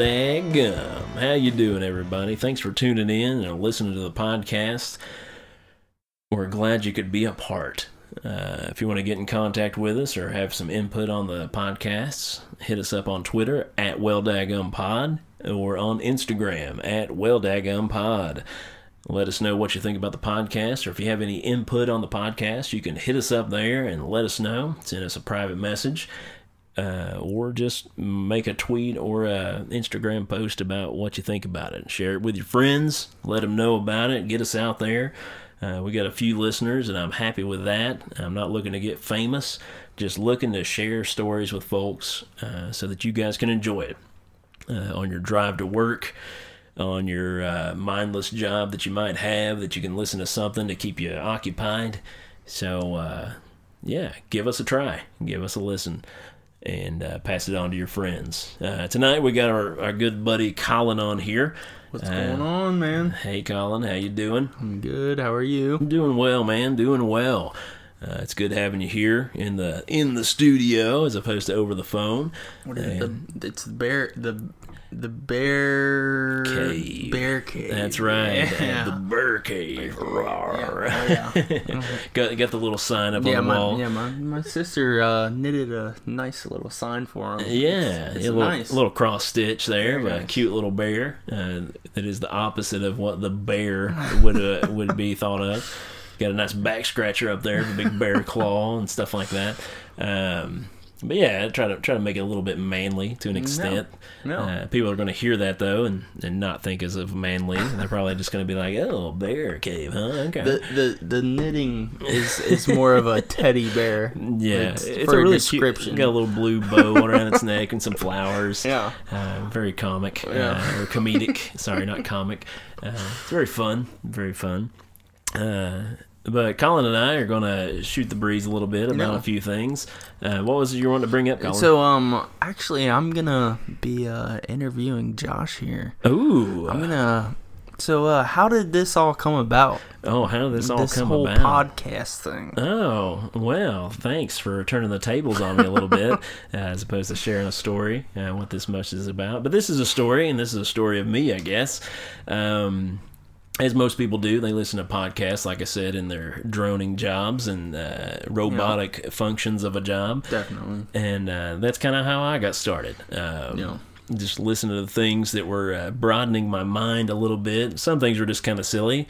Daggum. How you doing, everybody? Thanks for tuning in and listening to the podcast. We're glad you could be a part. Uh, if you want to get in contact with us or have some input on the podcasts, hit us up on Twitter at WellDagumPod or on Instagram at WellDagumPod. Let us know what you think about the podcast, or if you have any input on the podcast, you can hit us up there and let us know. Send us a private message uh, or just make a tweet or a Instagram post about what you think about it. Share it with your friends. Let them know about it. Get us out there. Uh, we got a few listeners, and I'm happy with that. I'm not looking to get famous, just looking to share stories with folks uh, so that you guys can enjoy it uh, on your drive to work. On your uh, mindless job that you might have, that you can listen to something to keep you occupied. So, uh, yeah, give us a try. Give us a listen and uh, pass it on to your friends. Uh, tonight we got our, our good buddy Kolin on here. What's Uh, going on, man? Hey Kolin, how you doing? I'm good. How are you? I'm doing well, man. Doing well. Uh, it's good having you here in the in the studio as opposed to over the phone. What is it? The, it's the bear. The the bear Cave. Bear cave. That's right. Yeah. The Burr Cave. Yeah. Oh, yeah. got got the little sign up yeah, on the my, wall. yeah, my, my sister uh, knitted a nice little sign for him. Yeah, it's, it's a little, nice. little cross stitch there, of a cute little bear. Uh, that is the opposite of what the bear would uh, would be thought of. Got a nice back scratcher up there, the big bear claw and stuff like that. Um, but yeah, try to try to make it a little bit manly to an extent. no. Uh, people are going to hear that though and, and not think as of manly. They're probably just going to be like, "Oh, bear cave, huh?" Okay. The, the the knitting is is more of a teddy bear. yeah, It's it's, for a a really description. Cute, got a little blue bow around its neck and some flowers. Yeah. Uh, very comic Yeah. uh, or comedic. Sorry, not comic. Uh, it's very fun. Very fun. Uh, but Kolin and I are going to shoot the breeze a little bit about Yeah. a few things. Uh, what was it you wanted to bring up, Kolin? So um, actually, I'm gonna be uh interviewing Josh here. Ooh. I'm gonna. So uh, how did this all come about? oh, how did this all this come whole about? podcast thing. Oh, well, thanks for turning the tables on me a little bit, uh, as opposed to sharing a story, uh, what this much is about. But this is a story, and this is a story of me, I guess. Um, as most people do, they listen to podcasts, like I said, in their droning jobs and uh, robotic functions of a job. Definitely. And uh, that's kind of how I got started. Um, Yeah. Just listening to the things that were uh, broadening my mind a little bit. Some things were just kind of silly,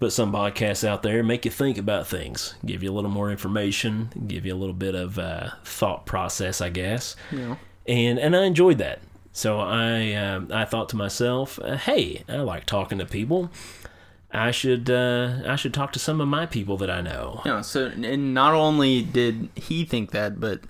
but some podcasts out there make you think about things, give you a little more information, give you a little bit of uh, thought process, I guess. Yeah. And and I enjoyed that. So I um, I thought to myself, uh, hey, I like talking to people. I should uh, I should talk to some of my people that I know. Yeah. So, and not only did he think that, but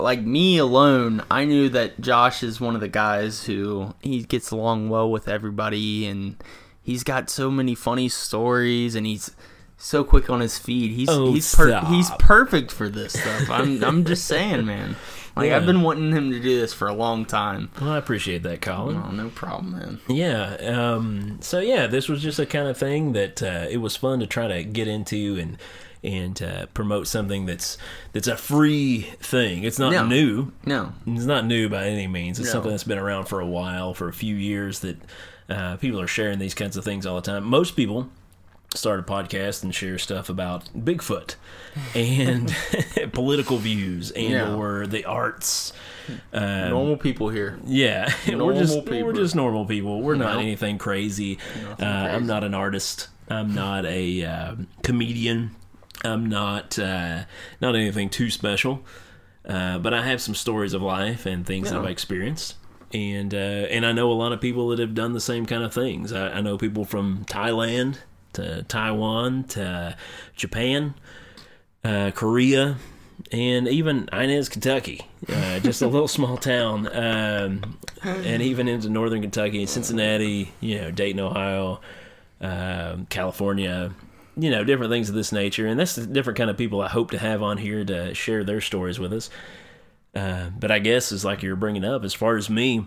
like me alone, I knew that Josh is one of the guys who he gets along well with everybody, and he's got so many funny stories, and he's so quick on his feet. He's Oh, he's per- he's perfect for this stuff. I'm I'm just saying, man. Like Yeah. I've been wanting him to do this for a long time. Well, I appreciate that, Kolin. Oh, no problem, man. Yeah. Um, so yeah, this was just a kind of thing that uh, it was fun to try to get into and and uh, promote something that's that's a free thing. It's not Yeah. new. No. It's not new by any means. It's No. something that's been around for a while, for a few years. That uh, people are sharing these kinds of things all the time. Most people start a podcast and share stuff about Bigfoot and political views and Yeah. or the arts. Um, Normal people here. yeah, we're Normal just we're just normal people. We're not No. anything crazy. Uh, I'm not an artist. I'm not a uh, comedian. I'm not uh, not anything too special. Uh, but I have some stories of life and things that I've experienced, and uh, and I know a lot of people that have done the same kind of things. I, I know people from Thailand to Taiwan to Japan, uh, Korea, and even Inez, Kentucky, uh, just a little small town, um, and even into northern Kentucky, Cincinnati, you know, Dayton, Ohio, um, California, you know, different things of this nature. And that's the different kind of people I hope to have on here to share their stories with us. Uh, but I guess, as like you're bringing up, as far as me,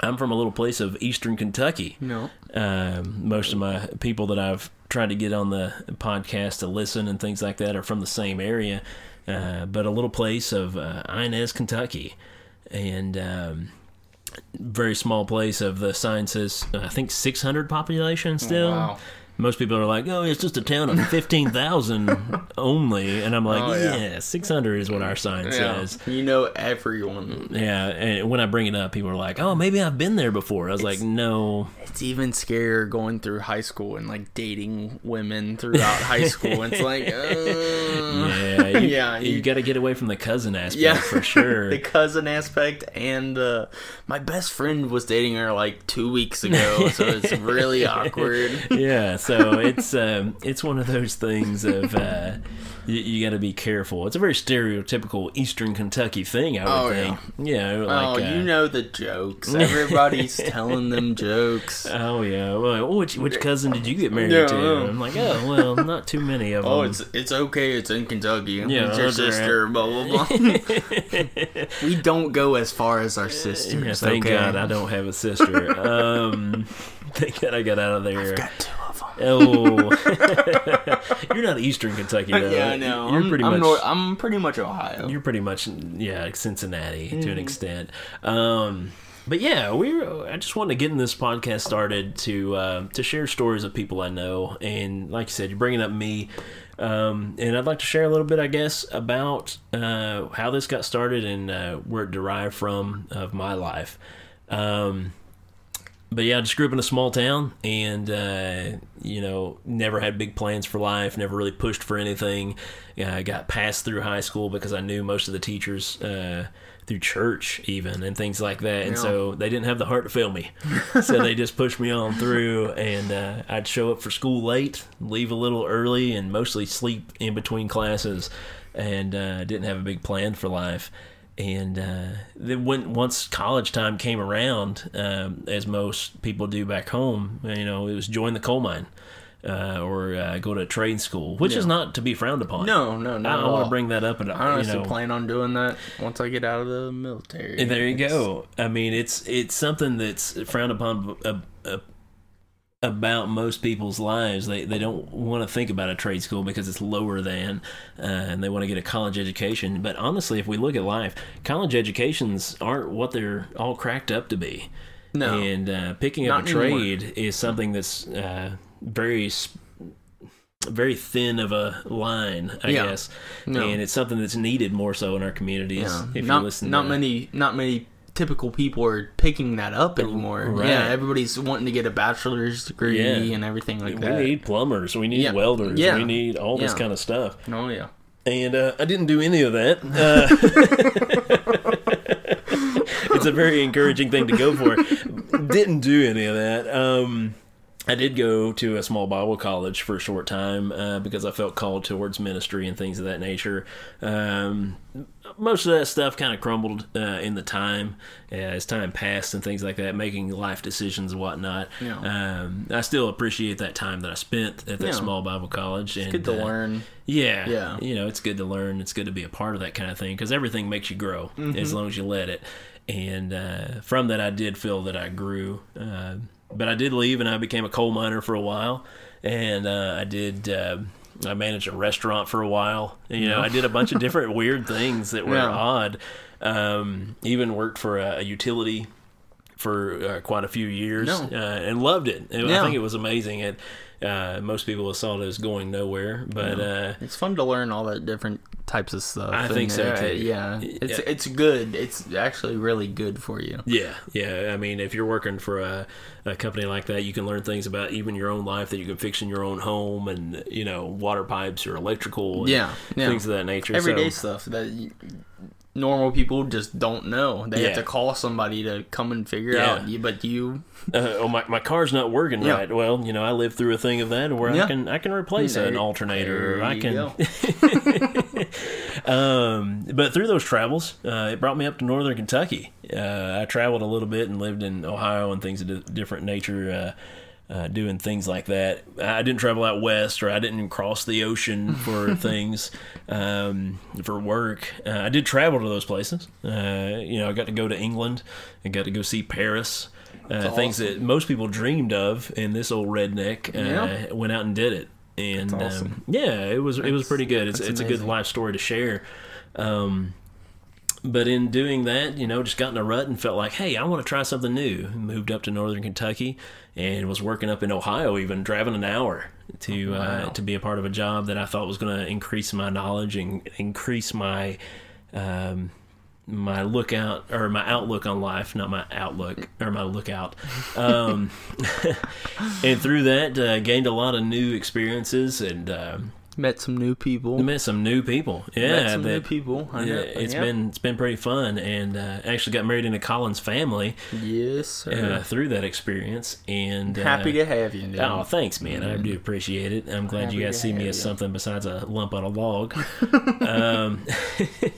I'm from a little place of eastern Kentucky. No. Um, most of my people that I've tried to get on the podcast to listen and things like that are from the same area, uh, but a little place of uh, Inez, Kentucky, and um, very small place of the sciences. I think 600 population still. Wow. Most people are like, "Oh, it's just a town of 15,000 only," and I'm like, Oh, yeah. yeah. 600 is what our sign says." You know everyone. Yeah, and when I bring it up, people are like, "Oh, maybe I've been there before." I was like, "No, It's even scarier going through high school and like dating women throughout high school. It's like, uh, yeah, you, Yeah, you, you- got to get away from the cousin aspect yeah, for sure." the cousin aspect, and uh, my best friend was dating her like two weeks ago, so it's really awkward. yeah, so it's um, it's one of those things of uh, you, you got to be careful. It's a very stereotypical Eastern Kentucky thing, I would Oh, think. Yeah, like, oh, uh, you know the jokes. Everybody's telling them jokes. Oh yeah. Well, which which cousin did you get married to? I'm like, oh well, not too many of them. Oh, it's it's okay. It's in Kentucky. Yeah, it's your that's right. sister. Blah blah blah. we don't go as far as our sisters. Yeah, thank okay? God I don't have a sister. um, thank God I got out of there. Of them. Oh, you're not Eastern Kentucky though. yeah, I know. You're I'm, pretty I'm much. nor- I'm pretty much Ohio. you're pretty much yeah Cincinnati to Mm-hmm. an extent. Um, but yeah, we were, I just wanted to get in this podcast started to uh, to share stories of people I know, and like you said, you're bringing up me. Um, and I'd like to share a little bit, I guess, about uh, how this got started and uh, where it derived from of my life. Um, but yeah, I just grew up in a small town and, uh, you know, never had big plans for life, never really pushed for anything. I got passed through high school because I knew most of the teachers uh, through church, even, and things like that. And Yeah. so they didn't have the heart to fail me. so they just pushed me on through, and uh, I'd show up for school late, leave a little early, and mostly sleep in between classes, and uh, didn't have a big plan for life and uh, then when once college time came around, um, as most people do back home, you know, it was join the coal mine uh, or uh, go to trade school, which is not to be frowned upon. no, no, no. I, I want to bring that up, and I honestly you know, plan on doing that once I get out of the military. and there you go. I mean, it's it's something that's frowned upon uh, uh, about most people's lives. They they don't want to think about a trade school because it's lower than, uh, and they want to get a college education. But honestly, if we look at life, college educations aren't what they're all cracked up to be. No. And uh, picking up Not a anymore. trade is something that's uh, very. Very thin of a line, I Yeah. guess, No. and it's something that's needed more so in our communities. Yeah, If you listen, not many not many typical people are picking that up anymore. Right. Yeah, everybody's wanting to get a bachelor's degree Yeah. and everything like We that. We need plumbers. We need Yeah. welders. Yeah. We need all this kind of stuff. oh yeah. And uh, I didn't do any of that. Uh, it's a very encouraging thing to go for. Didn't do any of that. Um, I did go to a small Bible college for a short time uh, because I felt called towards ministry and things of that nature. Um, most of that stuff kind of crumbled uh, in the time uh, as time passed and things like that, making life decisions and whatnot. Yeah. Um, I still appreciate that time that I spent at that Yeah. small Bible college. and, Good to uh, learn. yeah. Yeah. You know, it's good to learn. It's good to be a part of that kind of thing because everything makes you grow Mm-hmm. as long as you let it. And uh, from that, I did feel that I grew. But I did leave and I became a coal miner for a while. And uh, I did. Uh, I managed a restaurant for a while. You know, I did a bunch of different weird things that were Yeah. odd. Um, even worked for a, a utility for uh, quite a few years No. uh, and loved it. I Yeah. think it was amazing. It uh, most people saw it as going nowhere, but uh, It's fun to learn all that different types of stuff. I and, think so, uh, too. Yeah, it's Yeah. it's good. It's actually really good for you. Yeah, yeah. I mean, if you're working for a, a company like that, you can learn things about even your own life that you can fix in your own home, and you know, water pipes or electrical, and Yeah, yeah. things of that nature. Everyday So, stuff that you, normal people just don't know. They Yeah. have to call somebody to come and figure Yeah. out. You- But you, uh, oh, my, my car's not working Yeah. right. Well, you know, I lived through a thing of that where I can I can replace There- an alternator. I can. um, but through those travels, uh, it brought me up to northern Kentucky. Uh, I traveled a little bit and lived in Ohio and things of di- different nature. Uh, doing things like that. I didn't travel out west, or I didn't cross the ocean for things um, for work. Uh, I did travel to those places. Uh, you know, I got to go to England. I got to go see Paris. Uh, things that most people dreamed of, and this old redneck uh, Yeah. went out and did it. And That's um, yeah, it was it was pretty good. It's it's a good life story to share. Um, but in doing that, you know, just got in a rut and felt like, hey, I want to try something new. Moved up to northern Kentucky and was working up in Ohio, even driving an hour to uh, to be a part of a job that I thought was going to increase my knowledge and increase my um, my lookout or my outlook on life, not my outlook or my lookout. Um, and through that, uh, gained a lot of new experiences and. Um, Met some new people. met some new people. Yeah, Met some new people. I yeah, know. it's Yep. been it's been pretty fun, and uh, actually got married into Kolin's family yes, uh, through that experience. And uh, Happy to have you. Dude. Oh, thanks, man. I do appreciate it. I'm glad Happy you guys see me as you. something besides a lump on a log. um,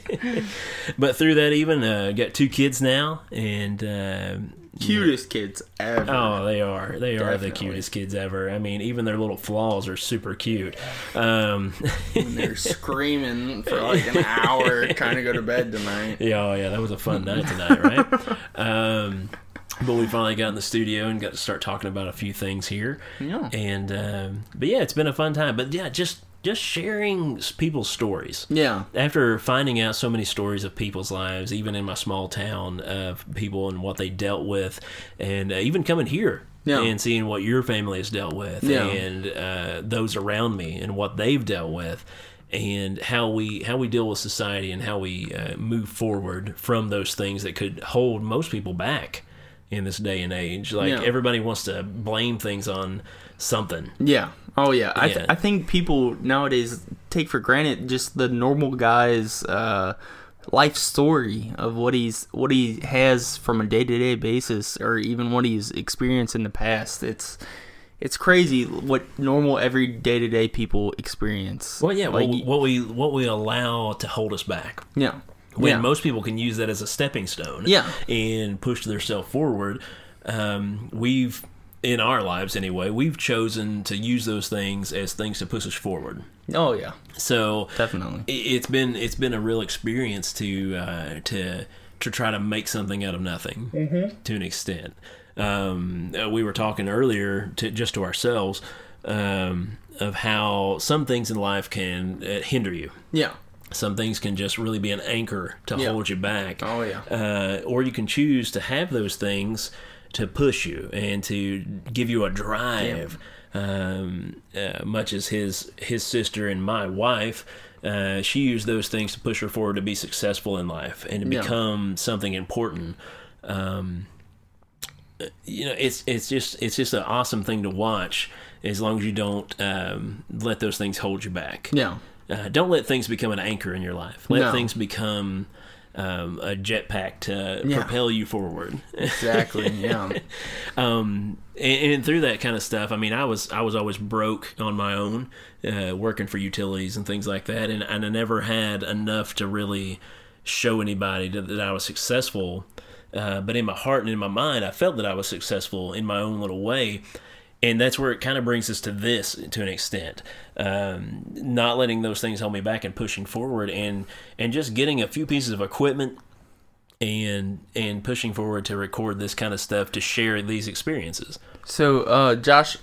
but through that, even uh, got two kids now, and uh, Cutest kids ever. oh, they are they are the cutest kids ever. I mean, even their little flaws are super cute. Um, they're screaming for like an hour, trying to go to bed tonight. Yeah, oh, yeah, that was a fun night tonight, right? Um, but we finally got in the studio and got to start talking about a few things here. Yeah. And um, but yeah, it's been a fun time. But yeah, just just sharing people's stories. Yeah. After finding out so many stories of people's lives, even in my small town, of people and what they dealt with, and uh, even coming here Yeah. and seeing what your family has dealt with, Yeah. and uh, those around me and what they've dealt with, and how we how we deal with society and how we uh, move forward from those things that could hold most people back in this day and age. Like Yeah. everybody wants to blame things on something. Yeah. Oh yeah. I, th- Yeah. I think people nowadays take for granted just the normal guy's uh, life story of what he's what he has from a day to day basis, or even what he's experienced in the past. It's it's crazy what normal every day to day people experience. Well, yeah, Like, what, what we what we allow to hold us back. yeah. When yeah. most people can use that as a stepping stone Yeah. and push themselves forward um, we've in our lives anyway we've chosen to use those things as things to push us forward oh yeah. so Definitely. it- it's been it's been a real experience to uh, to to try to make something out of nothing to an extent. Um, uh, we were talking earlier to just to ourselves um, of how some things in life can uh, hinder you. Yeah. Some things can just really be an anchor to Yeah. hold you back. Oh yeah. Uh, or you can choose to have those things to push you and to give you a drive. Um, uh, much as his his sister and my wife, uh, she used those things to push her forward to be successful in life and to Yeah. become something important. Um, you know, it's it's just it's just an awesome thing to watch as long as you don't um, let those things hold you back. Yeah. Uh, don't let things become an anchor in your life. Let No. things become um, a jetpack to Yeah. propel you forward. Exactly. Yeah. um, and, and through that kind of stuff, I mean, I was I was always broke on my own, uh, working for utilities and things like that, and, and I never had enough to really show anybody that, that I was successful. Uh, but in my heart and in my mind, I felt that I was successful in my own little way. And that's where it kind of brings us to this to an extent. Um, not letting those things hold me back and pushing forward and, and just getting a few pieces of equipment and and pushing forward to record this kind of stuff to share these experiences. So, uh, Josh,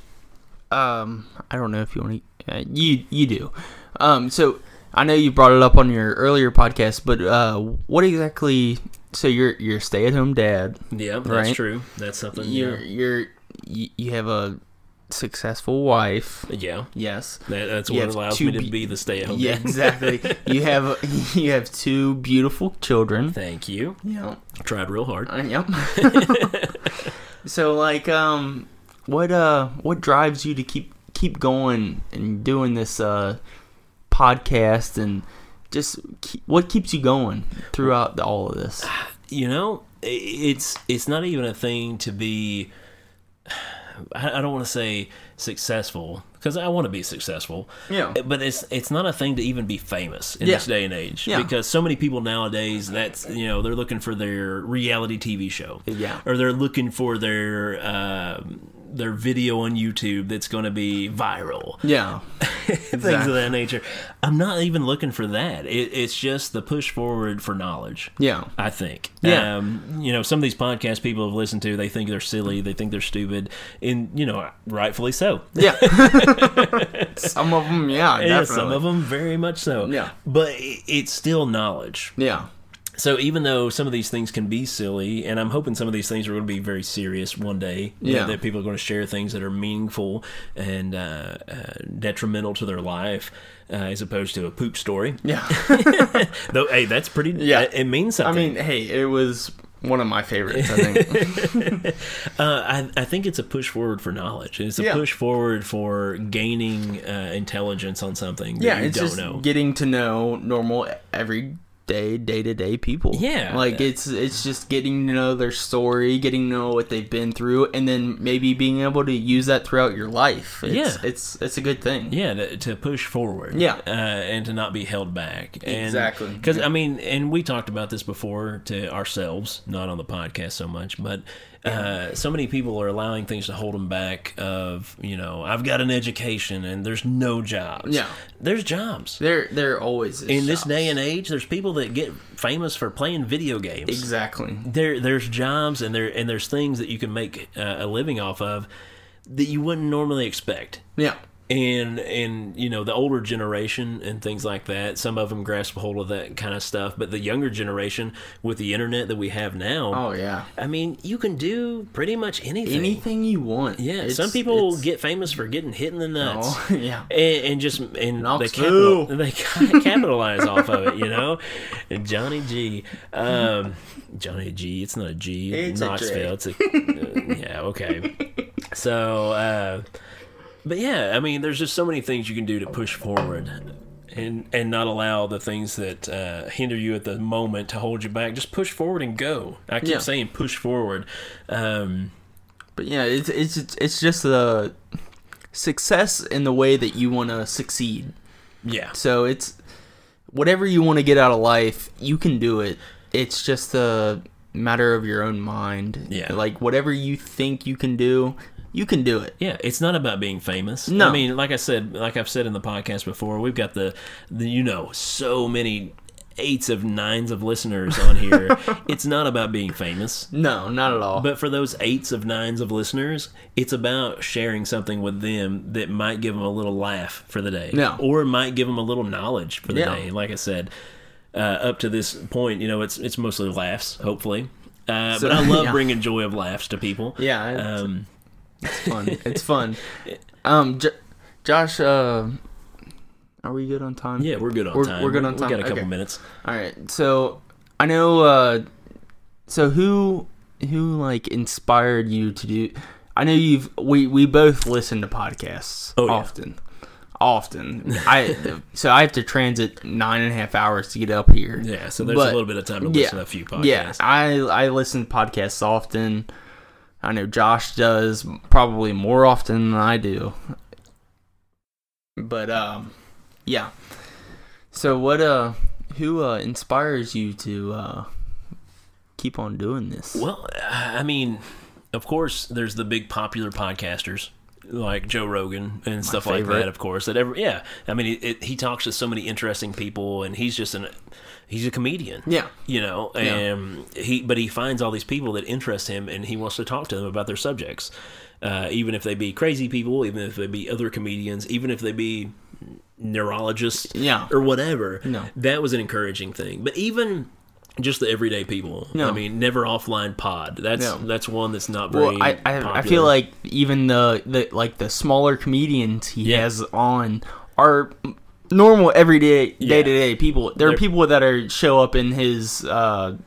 um, I don't know if you want to. Uh, you you do. Um, so I know you brought it up on your earlier podcast, but uh, what exactly? So you're you're a stay at home dad. Yeah, that's Right. true. That's something. You're you're you, you have a successful wife. Yeah. Yes. That, that's You what allows me to be- the stay-at-home Yeah, exactly. you have you have two beautiful children. Thank you. Yeah. Tried real hard. Uh, yep. so like um what uh what drives you to keep keep going and doing this uh podcast and just keep, what keeps you going throughout the, all of this? you know it's it's not even a thing to be i I don't want to say successful because i want to be successful Yeah. but it's it's not a thing to even be famous in Yeah. this day and age Yeah. because so many people nowadays that's you know they're looking for their reality tv show Yeah. or they're looking for their um, their video on youtube that's going to be viral Yeah. things of that nature i'm not even looking for that it, it's just the push forward for knowledge Yeah. I think. Yeah. Um, you know, some of these podcasts people have listened to, they think they're silly, they think they're stupid, and you know, rightfully so. Yeah. some of them, yeah, Yeah, definitely. some of them very much so. Yeah. But it's still knowledge. Yeah. So even though some of these things can be silly, and I'm hoping some of these things are going to be very serious one day, you know, Yeah. that people are going to share things that are meaningful and uh, uh, detrimental to their life, uh, as opposed to a poop story. Yeah. Though, hey, that's pretty. Yeah. it, it means something. I mean, hey, it was one of my favorites, I think. Uh, I, I think it's a push forward for knowledge. It's a Yeah. push forward for gaining uh, intelligence on something that yeah, you it's don't just know. getting to know normal everyday day to day people. Yeah. like it's it's just getting to know their story, getting to know what they've been through, and then maybe being able to use that throughout your life. It's, Yeah. it's it's a good thing. yeah, to, to push forward. Yeah. uh, and to not be held back. And, Exactly. Because I mean, and we talked about this before to ourselves, not on the podcast so much, but uh, so many people are allowing things to hold them back. Of you know, I've got an education and there's no jobs. Yeah. there's jobs. There there always is In this day and age, there's people that get famous for playing video games. exactly. there there's jobs and there and there's things that you can make uh, a living off of that you wouldn't normally expect Yeah. And and you know the older generation and things like that some of them grasp a hold of that kind of stuff but the younger generation with the internet that we have now Oh yeah. i mean you can do pretty much anything Anything you want. yeah It's- some people it's- get famous for getting hit in the nuts Oh, yeah. and, and just and they, capital, they capitalize off of it, you know. And Johnny G, um, Johnny G. It's not a G. It's a. Knoxville. It's a uh, yeah. Okay. So, uh, but yeah, I mean, there's just so many things you can do to push forward. And, and not allow the things that uh, hinder you at the moment to hold you back. Just push forward and go. I keep Yeah. saying push forward. Um, But yeah, it's it's it's just the success in the way that you want to succeed. yeah, So it's whatever you want to get out of life, you can do it. It's just a matter of your own mind. Yeah. Like whatever you think you can do, you can do it. Yeah, it's not about being famous. No. I mean, like I said, like I've said in the podcast before, we've got the, the you know, so many eights of nines of listeners on here. it's not about being famous. No, not at all. But for those eights of nines of listeners, it's about sharing something with them that might give them a little laugh for the day. Yeah. Or might give them a little knowledge for the Yeah. day. Like I said, uh, up to this point, you know, it's it's mostly laughs, hopefully. Uh, So- but I love yeah. bringing joy of laughs to people. yeah, it's fun. It's fun. Um, J- Josh, uh, are we good on time? yeah, we're good on We're- time. we're good on time. We got a couple Okay. minutes. All right. So I know. Uh, so who who like inspired you to do? I know you've we we both listen to podcasts Oh, yeah. often. Often, I so I have to transit nine and a half hours to get up here. Yeah, so there's But- a little bit of time to listen to a few podcasts. Yeah, I I listen to podcasts often. I know Josh does probably more often than I do. But um, yeah. So what uh, who uh inspires you to uh keep on doing this? Well, I mean, of course, there's the big popular podcasters like Joe Rogan and stuff like that. Of course, that ever yeah. I mean, it, it, he talks to so many interesting people, and he's just an he's a comedian. Yeah. you know, Yeah. and he but he finds all these people that interest him, and he wants to talk to them about their subjects, uh, even if they be crazy people, even if they be other comedians, even if they be neurologists, Yeah. or whatever. No. that was an encouraging thing. But even just the everyday people. No. I mean, never offline pod. That's No. that's one that's not very. Well, I, I, I feel like even the, the like the smaller comedians he Yeah. has on are normal everyday day to day people. There are They're- people that are show up in his uh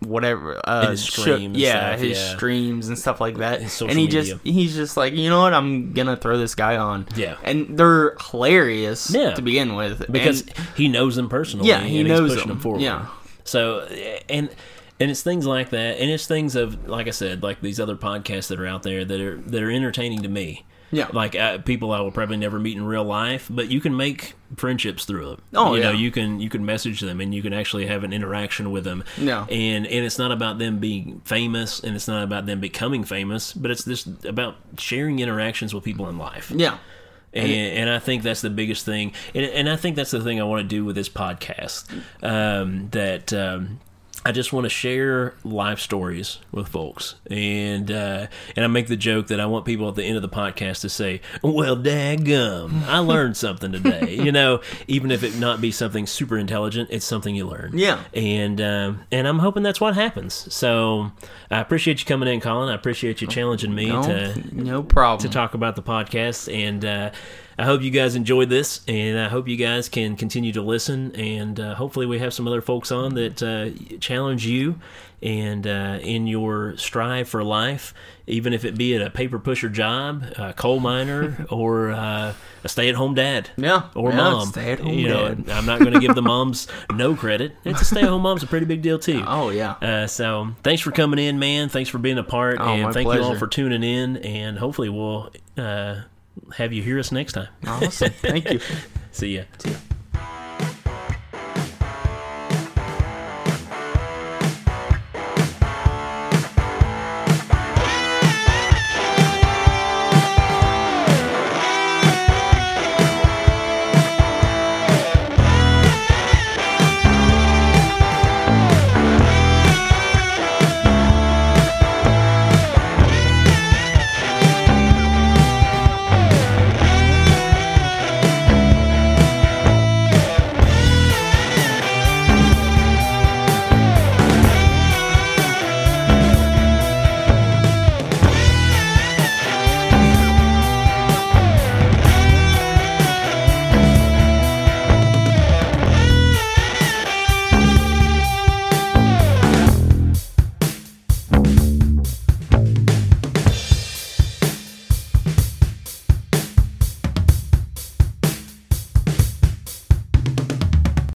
whatever uh his sho- stream and yeah stuff, his yeah. streams and stuff like that and he media. just he's just like you know what i'm gonna throw this guy on Yeah. and they're hilarious Yeah. to begin with because and, he knows them personally. Yeah, he and knows he's pushing them. them forward. Yeah. So and and it's things like that, and it's things of like I said, like these other podcasts that are out there that are that are entertaining to me. Yeah. like uh, people I will probably never meet in real life, but you can make friendships through it. Oh, you know, yeah. you can you can message them and you can actually have an interaction with them. Yeah. and and it's not about them being famous, and it's not about them becoming famous, but it's just about sharing interactions with people in life. yeah And, and I think that's the biggest thing. And, and I think that's the thing I want to do with this podcast. Um, that um, I just want to share life stories with folks, and uh, and I make the joke that I want people at the end of the podcast to say, "Well, daggum, I learned something today." you know, even if it not be something super intelligent, it's something you learn. Yeah. and um, and I'm hoping that's what happens. So I appreciate you coming in, Kolin. I appreciate you challenging me No, to no problem. to talk about the podcast and uh, i hope you guys enjoyed this and i hope you guys can continue to listen and uh, hopefully we have some other folks on that uh, challenge you and uh, in your strive for life even if it be at a paper pusher job a coal miner or uh, a stay-at-home dad Yeah, or yeah, mom stay-at-home you know dad. i'm not going to give the moms no credit it's a stay-at-home mom's a pretty big deal too Oh yeah. uh, so thanks for coming in, man. Thanks for being a part, Oh, and thank you all for tuning in. And hopefully, we'll uh, have you hear us next time. Awesome. Thank you. See ya. See ya.